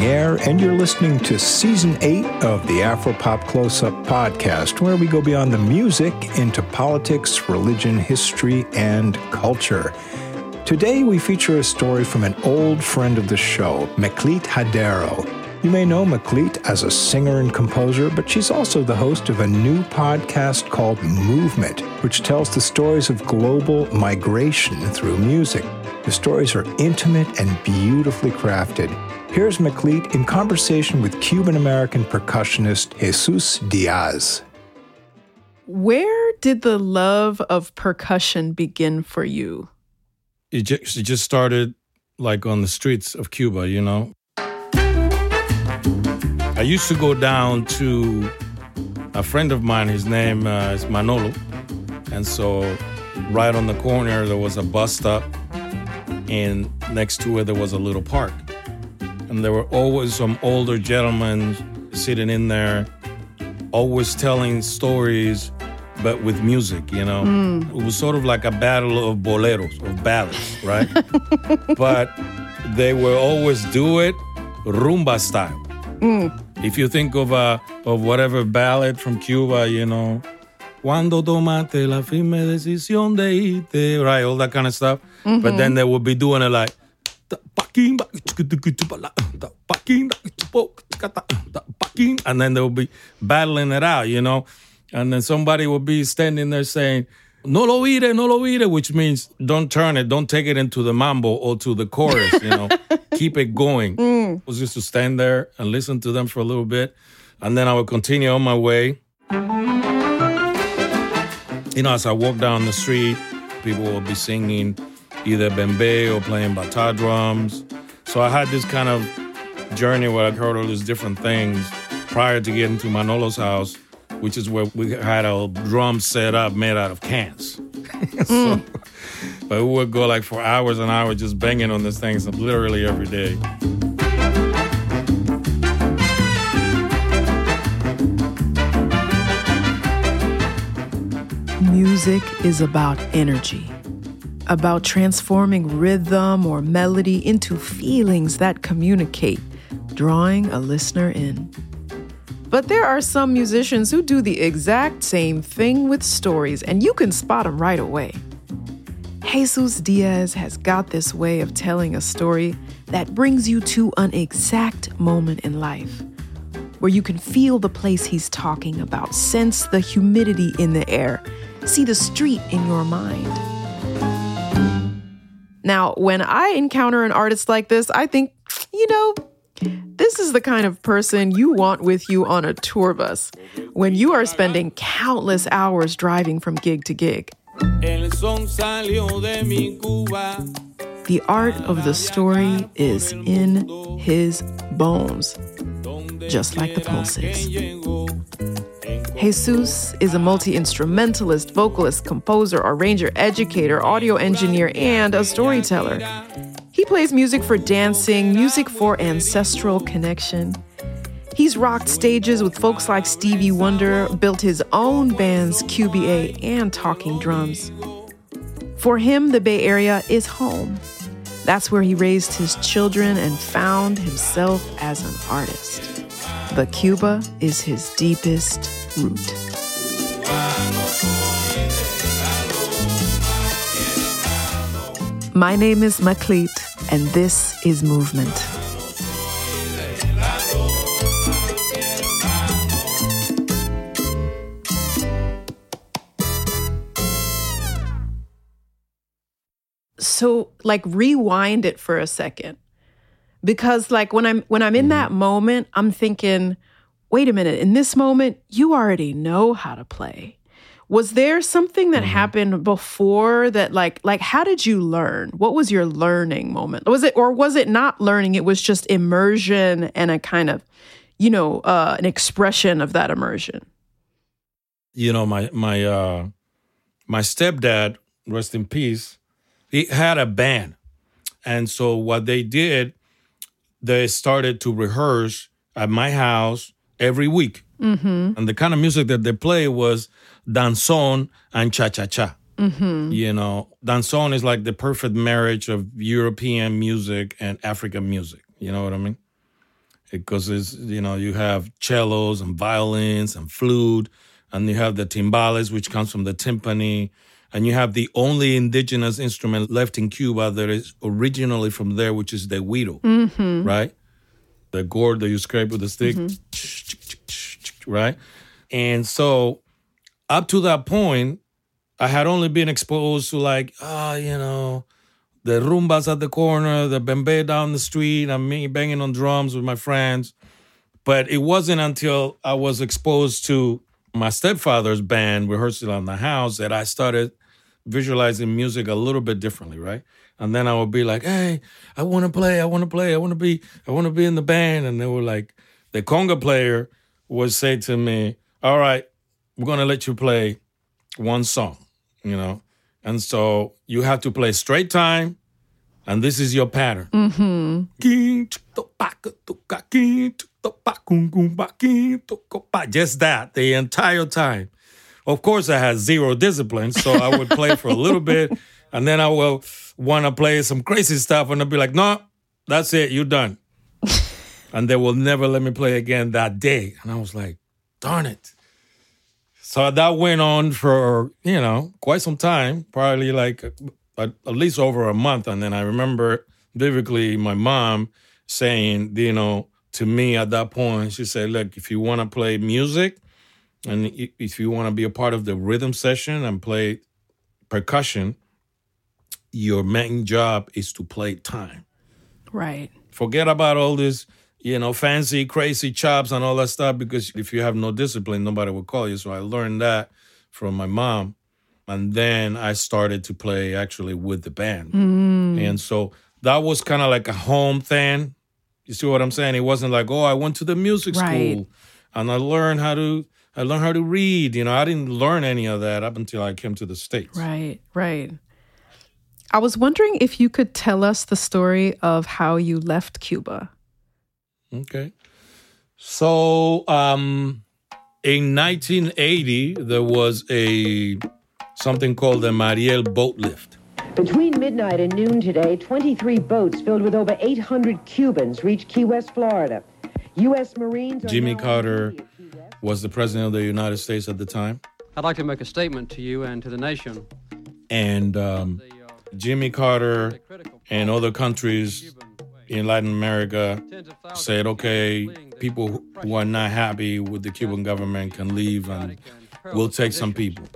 Banning Eyre, and you're listening to Season 8 of the Afropop Close Up podcast, where we go beyond the music into politics, religion, history, and culture. Today, we feature a story from an old friend of the show, Meklit Hadero. You may know Meklit as a singer and composer, but she's also the host of a new podcast called Movement, which tells the stories of global migration through music. The stories are intimate and beautifully crafted. Here's Meklit in conversation with Cuban American percussionist Jesus Diaz. Where did the love of percussion begin for you? It just, it just started like on the streets of Cuba, you know. I used to go down to a friend of mine, his name uh, is Manolo. And so, right on the corner, there was a bus stop and next to it there was a little park. And there were always some older gentlemen sitting in there, always telling stories, but with music, you know. Mm. It was sort of like a battle of boleros, of ballads, right? but they will always do it rumba style. Mm. If you think of a of whatever ballad from Cuba, you know, Cuando tomaste la firme decisión de irte, right? All that kind of stuff. Mm-hmm. But then they would be doing it like, and then they would be battling it out, you know? And then somebody would be standing there saying, no lo ire, no lo ire, which means don't turn it, don't take it into the mambo or to the chorus, you know? Keep it going. Mm. I was just to stand there and listen to them for a little bit. And then I would continue on my way you know, as I walk down the street, people will be singing either bembe or playing bata drums. So I had this kind of journey where I heard all these different things prior to getting to Manolo's house, which is where we had a drum set up made out of cans. so, mm. But we would go like for hours and hours just banging on these things literally every day. Music is about energy, about transforming rhythm or melody into feelings that communicate, drawing a listener in. But there are some musicians who do the exact same thing with stories, and you can spot them right away. Jesus Diaz has got this way of telling a story that brings you to an exact moment in life where you can feel the place he's talking about, sense the humidity in the air, see the street in your mind. Now, when I encounter an artist like this, I think, you know, this is the kind of person you want with you on a tour bus when you are spending countless hours driving from gig to gig. The art of the story is in his bones, just like the pulses. Jesus is a multi instrumentalist, vocalist, composer, arranger, educator, audio engineer, and a storyteller. He plays music for dancing, music for ancestral connection. He's rocked stages with folks like Stevie Wonder, built his own bands, QBA and Talking Drums. For him, the Bay Area is home. That's where he raised his children and found himself as an artist. But Cuba is his deepest root. My name is Meklit, and this is Movement. So, like, rewind it for a second because like when i'm when i'm in that mm-hmm. moment i'm thinking wait a minute, in this moment, you already know how to play. Was there something that mm-hmm. happened before that like like how did you learn? What was your learning moment? Was it or was it not learning? It was just immersion and a kind of, you know, uh, an expression of that immersion. You know, my my uh my stepdad, rest in peace, he had a band. And so what they did, they started to rehearse at my house every week. Mm-hmm. And the kind of music that they play was danzón and cha cha cha. Mm-hmm. You know, danzón is like the perfect marriage of European music and African music. You know what I mean? because it's you know you have cellos and violins and flute, and you have the timbales, which comes from the timpani, and you have the only indigenous instrument left in Cuba that is originally from there, which is the güiro, right? The gourd that you scrape with a stick, right? And so up to that point, I had only been exposed to like, ah, you know, the rumbas at the corner, the bembe down the street, and me banging on drums with my friends. But it wasn't until I was exposed to my stepfather's band rehearsal on the house that I started visualizing music a little bit differently, right? And then I would be like, "Hey, I want to play. I want to play. I want to be. I want to be in the band." And they were like, the conga player would say to me, "All right, we're gonna let you play one song, you know, and so you have to play straight time, and this is your pattern. Mm-hmm. Just that the entire time. Of course, I had zero discipline, so I would play for a little bit, and then I will want to play some crazy stuff, and I'll be like, "No, that's it, you're done." and they will never let me play again that day. And I was like, "Darn it!" So that went on for you know quite some time, probably like uh, at, at least over a month, and then I remember vividly my mom saying, you know, to me at that point, she said, "Look, if you want to play music." And if you want to be a part of the rhythm session and play percussion, your main job is to play time. Right. Forget about all this, you know, fancy, crazy chops and all that stuff because if you have no discipline, nobody will call you. So I learned that from my mom. And then I started to play actually with the band. Mm. And so that was kind of like a home thing. You see what I'm saying? It wasn't like, oh, I went to the music Right. school and I learned how to I learned how to read. You know, I didn't learn any of that up until I came to the States. Right, right. I was wondering if you could tell us the story of how you left Cuba. Okay. So um in 1980 there was a something called the Mariel boat lift. Between midnight and noon today, 23 boats filled with over 800 Cubans reached Key West, Florida. U.S. Marines. Jimmy Carter on duty at Key West. was the president of the United States at the time I'd like to make a statement to you and to the nation. and um, The, uh, Jimmy Carter and other countries in Latin America Tens of thousands said, okay, people who are not happy with the Cuban government can leave and we'll take some people.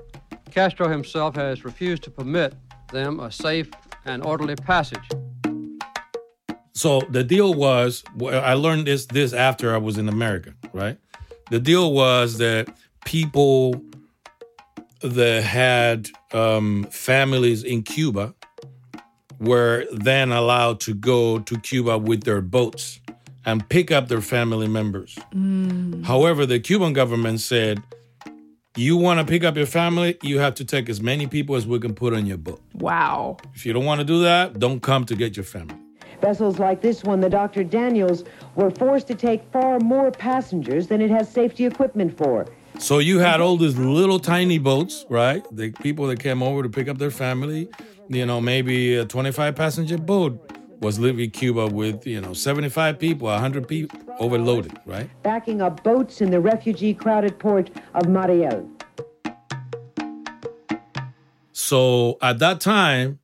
Castro himself has refused to permit them a safe and orderly passage. So the deal was, I learned this this after I was in America, right? The deal was that people that had um, families in Cuba were then allowed to go to Cuba with their boats and pick up their family members. Mm. However, the Cuban government said, "You want to pick up your family? You have to take as many people as we can put on your boat. Wow. If you don't want to do that, don't come to get your family." Vessels like this one, the Dr. Daniels, were forced to take far more passengers than it has safety equipment for. So you had all these little tiny boats, right? The people that came over to pick up their family, you know, maybe a 25 passenger boat was leaving Cuba with, you know, 75 people, 100 people overloaded, right? backing up boats in the refugee crowded port of Mariel. So at that time,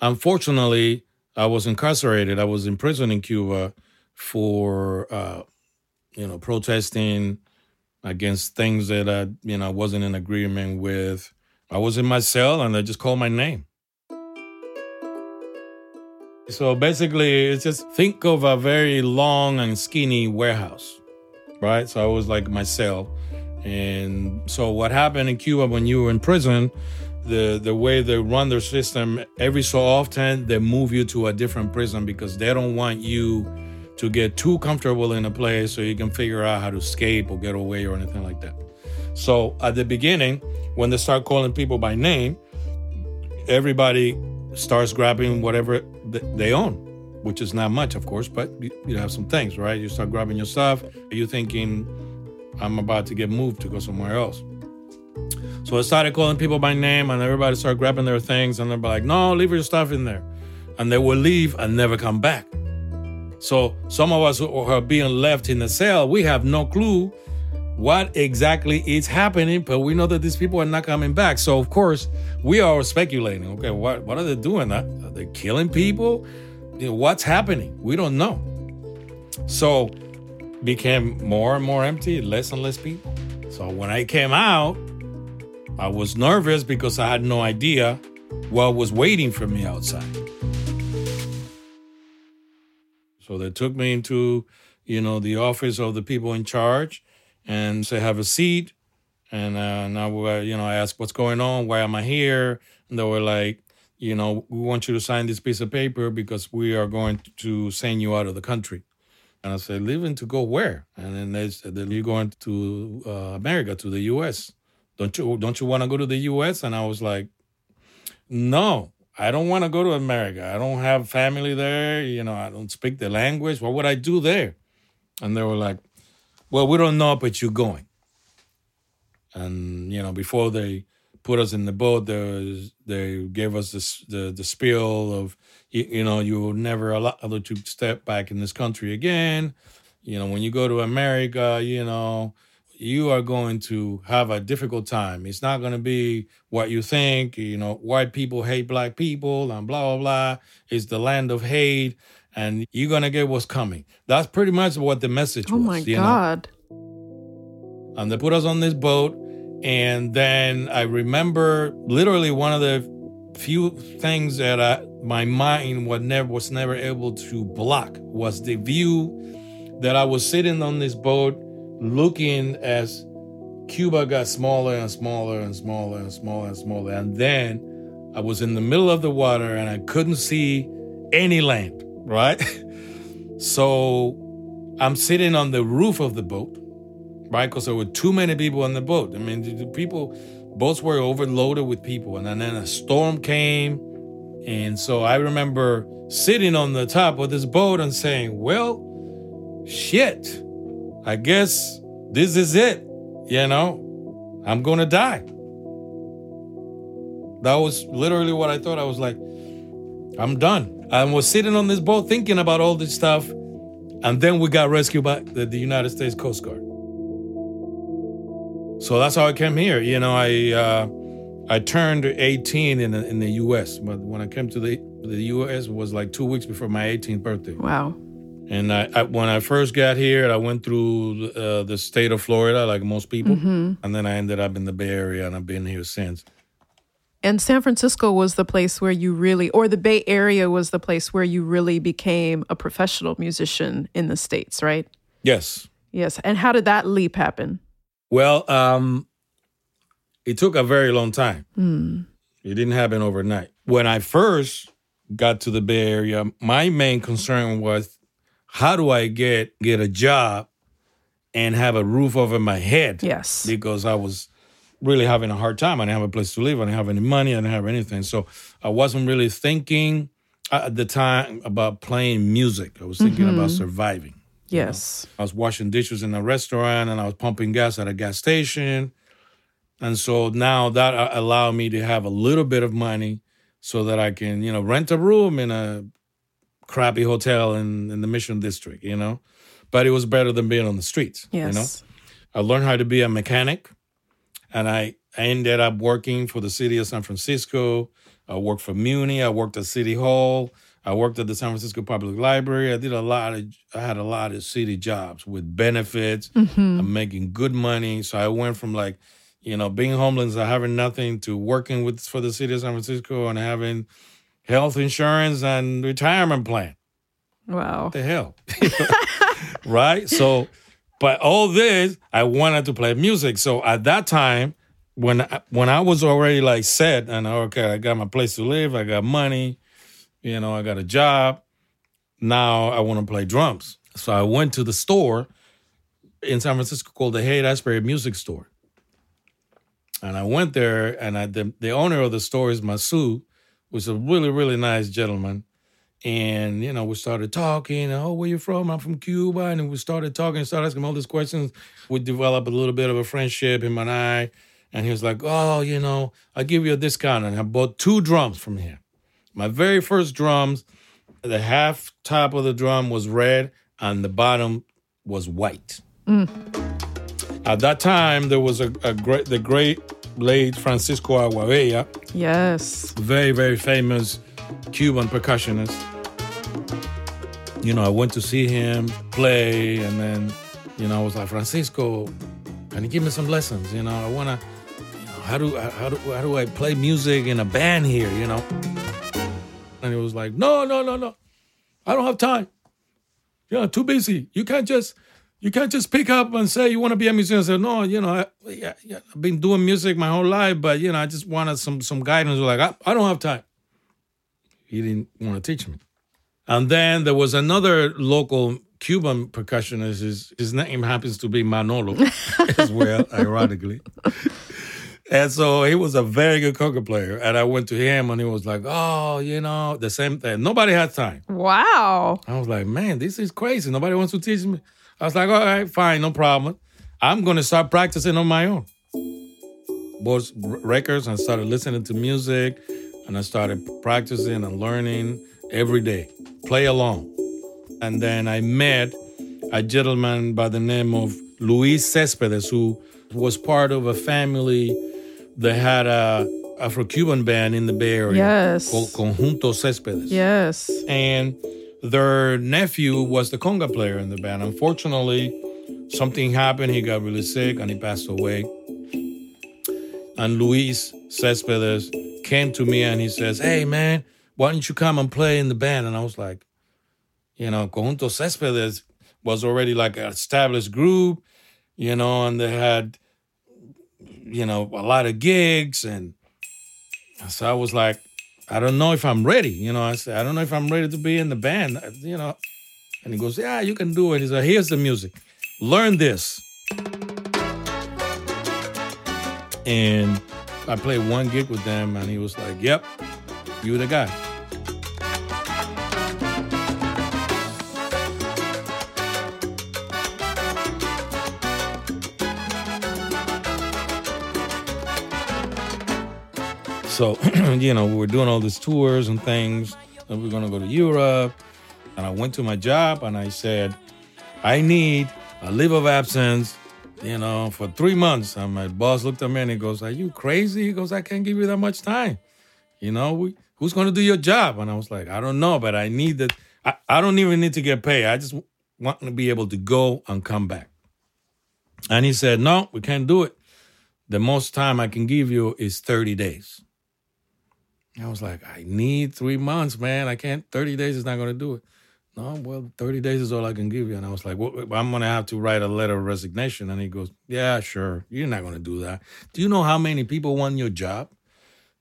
unfortunately, I was incarcerated. I was in prison in Cuba for, uh, you know, protesting against things that I, you know, wasn't in agreement with. I was in my cell and they just called my name. So basically, it's just think of a very long and skinny warehouse, right? So I was like my cell. And so what happened in Cuba when you were in prison, the the way they run their system, every so often they move you to a different prison because they don't want you to get too comfortable in a place so you can figure out how to escape or get away or anything like that. So at the beginning, when they start calling people by name, everybody starts grabbing whatever th- they own, which is not much, of course, but you, you have some things, right? You start grabbing your stuff. You're thinking, I'm about to get moved to go somewhere else. So I started calling people by name, and everybody started grabbing their things, and they're like, "No, leave your stuff in there," and they will leave and never come back. So some of us who are being left in the cell, we have no clue what exactly is happening, but we know that these people are not coming back. So of course, we are speculating. Okay, what what are they doing? Are they killing people? You know, what's happening? We don't know. So became more and more empty, less and less people. So when I came out, I was nervous because I had no idea what was waiting for me outside. So they took me into, you know, the office of the people in charge and say, have a seat. And uh, now, you know, I asked, what's going on? Why am I here? And they were like, you know, we want you to sign this piece of paper because we are going to send you out of the country. And I said, leaving to go where? And then they said, you're going to uh, America, to the U.S. Don't you don't you want to go to the U.S.? And I was like, no, I don't want to go to America. I don't have family there. You know, I don't speak the language. What would I do there? And they were like, well, we don't know, but you're going. And you know, before they put us in the boat, was, they gave us this, the the spiel of you, you know you will never allow other to step back in this country again. You know, when you go to America, you know you are going to have a difficult time. It's not going to be what you think. You know, white people hate black people and blah blah blah. It's the land of hate and you're gonna get what's coming. That's pretty much what the message oh was. Oh my god! Know? And they put us on this boat, and then I remember literally one of the few things that I, my mind was never was never able to block was the view that I was sitting on this boat, looking as Cuba got smaller and smaller and smaller and smaller and smaller, and then I was in the middle of the water and I couldn't see any land right? so I'm sitting on the roof of the boat, right? Because there were too many people on the boat. I mean, the people, boats were overloaded with people. And then a storm came. And so I remember sitting on the top of this boat and saying, well, shit, I guess this is it. You know, I'm going to die. That was literally what I thought. I was like, I'm done and was sitting on this boat thinking about all this stuff. And then we got rescued by the, the United States Coast Guard. So that's how I came here. You know, I uh, I turned 18 in the, in the U.S., but when I came to the the U.S. it was like two weeks before my 18th birthday. Wow. And I, I, when I first got here, I went through uh, the state of Florida, like most people, mm-hmm. and then I ended up in the Bay Area, and I've been here since. And San Francisco was the place where you really, or the Bay Area was the place where you really became a professional musician in the States, right? Yes. Yes. And how did that leap happen? Well, um, it took a very long time. Mm. It didn't happen overnight. When I first got to the Bay Area, my main concern was how do I get get a job and have a roof over my head? Yes. Because I was really having a hard time. I didn't have a place to live. I didn't have any money. I didn't have anything. So I wasn't really thinking at the time about playing music. I was thinking mm-hmm. about surviving. Yes. You know? I was washing dishes in a restaurant and I was pumping gas at a gas station. And so now that uh, allowed me to have a little bit of money so that I can, you know, rent a room in a crappy hotel in, in the Mission District, you know. But it was better than being on the streets. Yes. You know. I learned how to be a mechanic and I, ended up working for the city of San Francisco. I worked for Muni. I worked at City Hall. I worked at the San Francisco Public Library. I did a lot of, I had a lot of city jobs with benefits. Mm-hmm. I'm making good money. So I went from like, you know, being homeless and having nothing to working with for the city of San Francisco and having health insurance and retirement plan. Wow. What the hell? right? So but all this, I wanted to play music. So at that time, when I, when I was already like set and okay, I got my place to live, I got money, you know, I got a job. Now I want to play drums. So I went to the store in San Francisco called the Haight Ashbury Music Store. And I went there, and I, the, the owner of the store is Masu, was a really, really nice gentleman. And, you know, we started talking. Oh, where you from? I'm from Cuba. And we started talking, started asking all these questions. We developed a little bit of a friendship, him and I. And he was like, oh, you know, I'll give you a discount. And I bought two drums from him. My very first drums The half top of the drum was red and the bottom was white. Mm. At that time, there was a, a great, the great late Francisco Aguabella, Yes. very, very famous Cuban percussionist. You know, I went to see him play, and then, you know, I was like, Francisco, can you give me some lessons? You know, I want to, you know, how do, how do, how do I play music in a band here? You know, and he was like, no, no, no, no, I don't have time. You know, too busy. You can't just, you can't just pick up and say you want to be a musician. I said, no, you know, I, yeah, yeah, I've been doing music my whole life, but you know, I just wanted some some guidance. Like, I, I don't have time. He didn't want to teach me. And then there was another local Cuban percussionist. His, his name happens to be Manolo as well, ironically. And so he was a very good conga player. And I went to him and he was like, oh, you know, the same thing. Nobody had time. Wow. I was like, man, this is crazy. Nobody wants to teach me. I was like, all right, fine, no problem. I'm going to start practicing on my own. Bought records and started listening to music. And I started practicing and learning every day, play along. And then I met a gentleman by the name of Luis Cespedes, who was part of a family that had a Afro-Cuban band in the Bay Area Yes. called Conjunto Cespedes Yes. and their nephew was the conga player in the band. Unfortunately, something happened. He got really sick and he passed away. And Luis Cespedes came to me and he says, Hey, man, why don't you come and play in the band? And I was like, You know, Conjunto Cespedes was already like an established group, you know, and they had, you know, a lot of gigs. And so I was like, I don't know if I'm ready. You know, I said, I don't know if I'm ready to be in the band, uh, you know. And he goes, Yeah, you can do it. He said, Here's the music. Learn this. And I played one gig with them, and he was like, Yep, you're the guy. So, you know, we were doing all these tours and things, and we are gonna go to Europe. And I went to my job and I said, I need a leave of absence, you know, for three months. And my boss looked at me and he goes, Are you crazy? He goes, I can't give you that much time. You know, we, who's gonna do your job? And I was like, I don't know, but I need that. I, I don't even need to get paid. I just want to be able to go and come back. And he said, No, we can't do it. The most time I can give you is 30 days. I was like, I need three months, man. I can't, 30 days is not going to do it. No, well, 30 days is all I can give you. And I was like, well, I'm going to have to write a letter of resignation. And he goes, Yeah, sure. You're not going to do that. Do you know how many people want your job?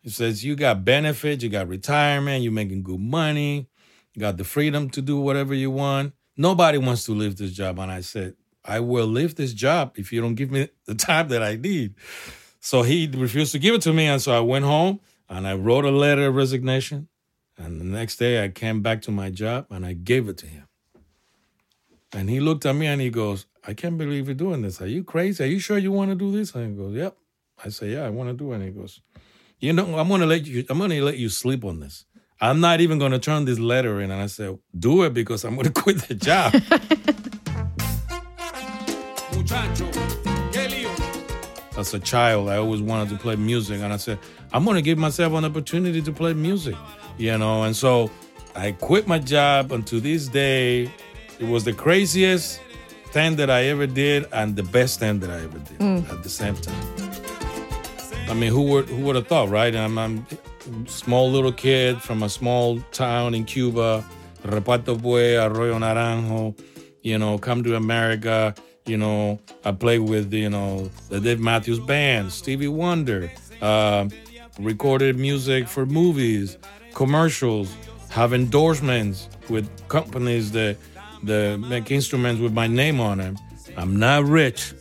He says, You got benefits, you got retirement, you're making good money, you got the freedom to do whatever you want. Nobody wants to leave this job. And I said, I will leave this job if you don't give me the time that I need. So he refused to give it to me. And so I went home and I wrote a letter of resignation. And the next day I came back to my job and I gave it to him. And he looked at me and he goes, I can't believe you're doing this. Are you crazy? Are you sure you want to do this? And he goes, Yep. I say, Yeah, I want to do it. And he goes, You know, I'm gonna let you I'm gonna let you sleep on this. I'm not even gonna turn this letter in. And I said, Do it because I'm gonna quit the job. as a child, I always wanted to play music. And I said, I'm going to give myself an opportunity to play music, you know? And so I quit my job. And to this day, it was the craziest thing that I ever did and the best thing that I ever did mm. at the same time. I mean, who would, who would have thought, right? I'm, I'm a small little kid from a small town in Cuba, Reparto Bue, Arroyo Naranjo, you know, come to America. You know, I play with, you know, the Dave Matthews Band, Stevie Wonder, uh, recorded music for movies, commercials, have endorsements with companies that, that make instruments with my name on them. I'm not rich,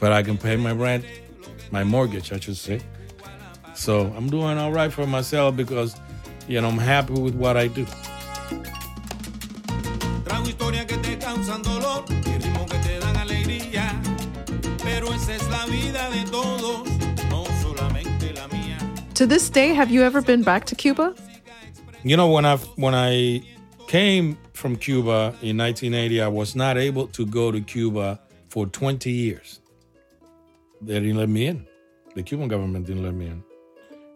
but I can pay my rent, my mortgage, I should say. So I'm doing all right for myself because, you know, I'm happy with what I do. To this day, have you ever been back to Cuba? You know, when I when I came from Cuba in 1980, I was not able to go to Cuba for 20 years. They didn't let me in. The Cuban government didn't let me in.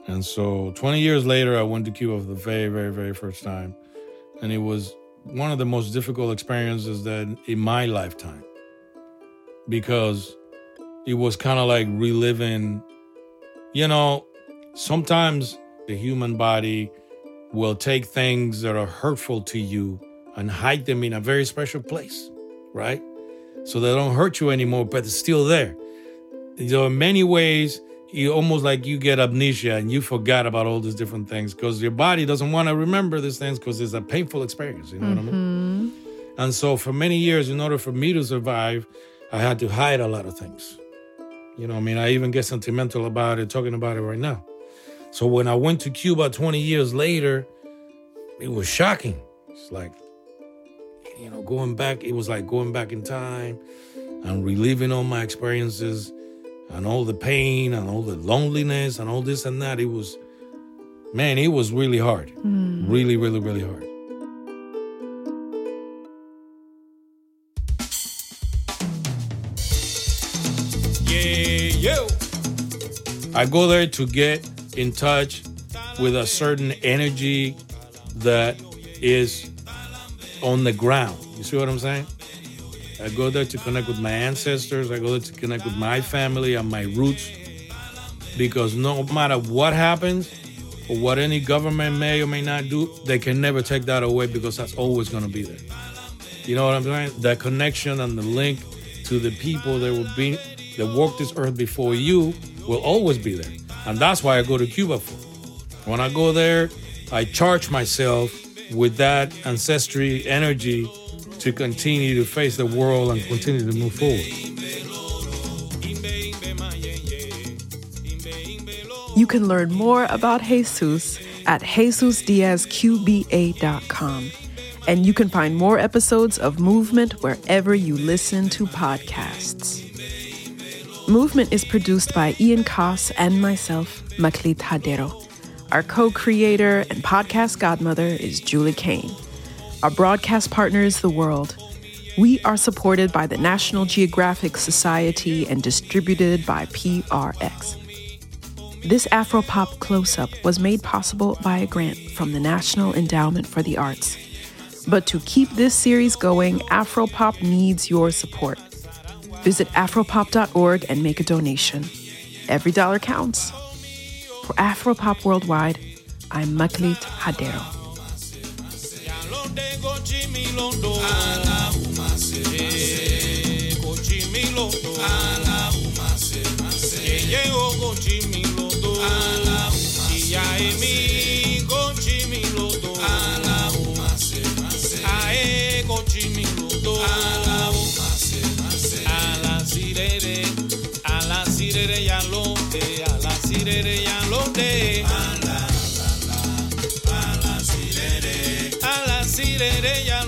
And so 20 years later, I went to Cuba for the very, very, very first time. And it was one of the most difficult experiences that in my lifetime because it was kind of like reliving, you know, sometimes the human body will take things that are hurtful to you and hide them in a very special place, right? So they don't hurt you anymore, but it's still there. So in many ways, you almost like you get amnesia and you forgot about all these different things because your body doesn't want to remember these things because it's a painful experience. You know mm-hmm. what I mean? And so for many years, in order for me to survive, I had to hide a lot of things. You know, I mean, I even get sentimental about it, talking about it right now. So when I went to Cuba 20 years later, it was shocking. It's like, you know, going back, it was like going back in time and reliving all my experiences and all the pain and all the loneliness and all this and that. It was, man, it was really hard. Mm. Really, really, really hard. I go there to get in touch with a certain energy that is on the ground. You see what I'm saying? I go there to connect with my ancestors. I go there to connect with my family and my roots. Because no matter what happens or what any government may or may not do, they can never take that away because that's always going to be there. You know what I'm saying? That connection and the link to the people that will be that walked this earth before you will always be there. And that's why I go to Cuba for. When I go there, I charge myself with that ancestry energy to continue to face the world and continue to move forward. You can learn more about Jesus at JesusDiazQBA.com. And you can find more episodes of Movement wherever you listen to podcasts. Movement is produced by Ian Coss and myself, Meklit Hadero. Our co creator and podcast godmother is Julie Kane. Our broadcast partner is The World. We are supported by the National Geographic Society and distributed by PRX. This Afropop close up was made possible by a grant from the National Endowment for the Arts. But to keep this series going, Afropop needs your support. Visit afropop.org and make a donation. Every dollar counts. For Afropop Worldwide, I'm Meklit Hadero. Sirere ya londe. Ala sirere ya londe. sirere ya lo de, a la sirere ya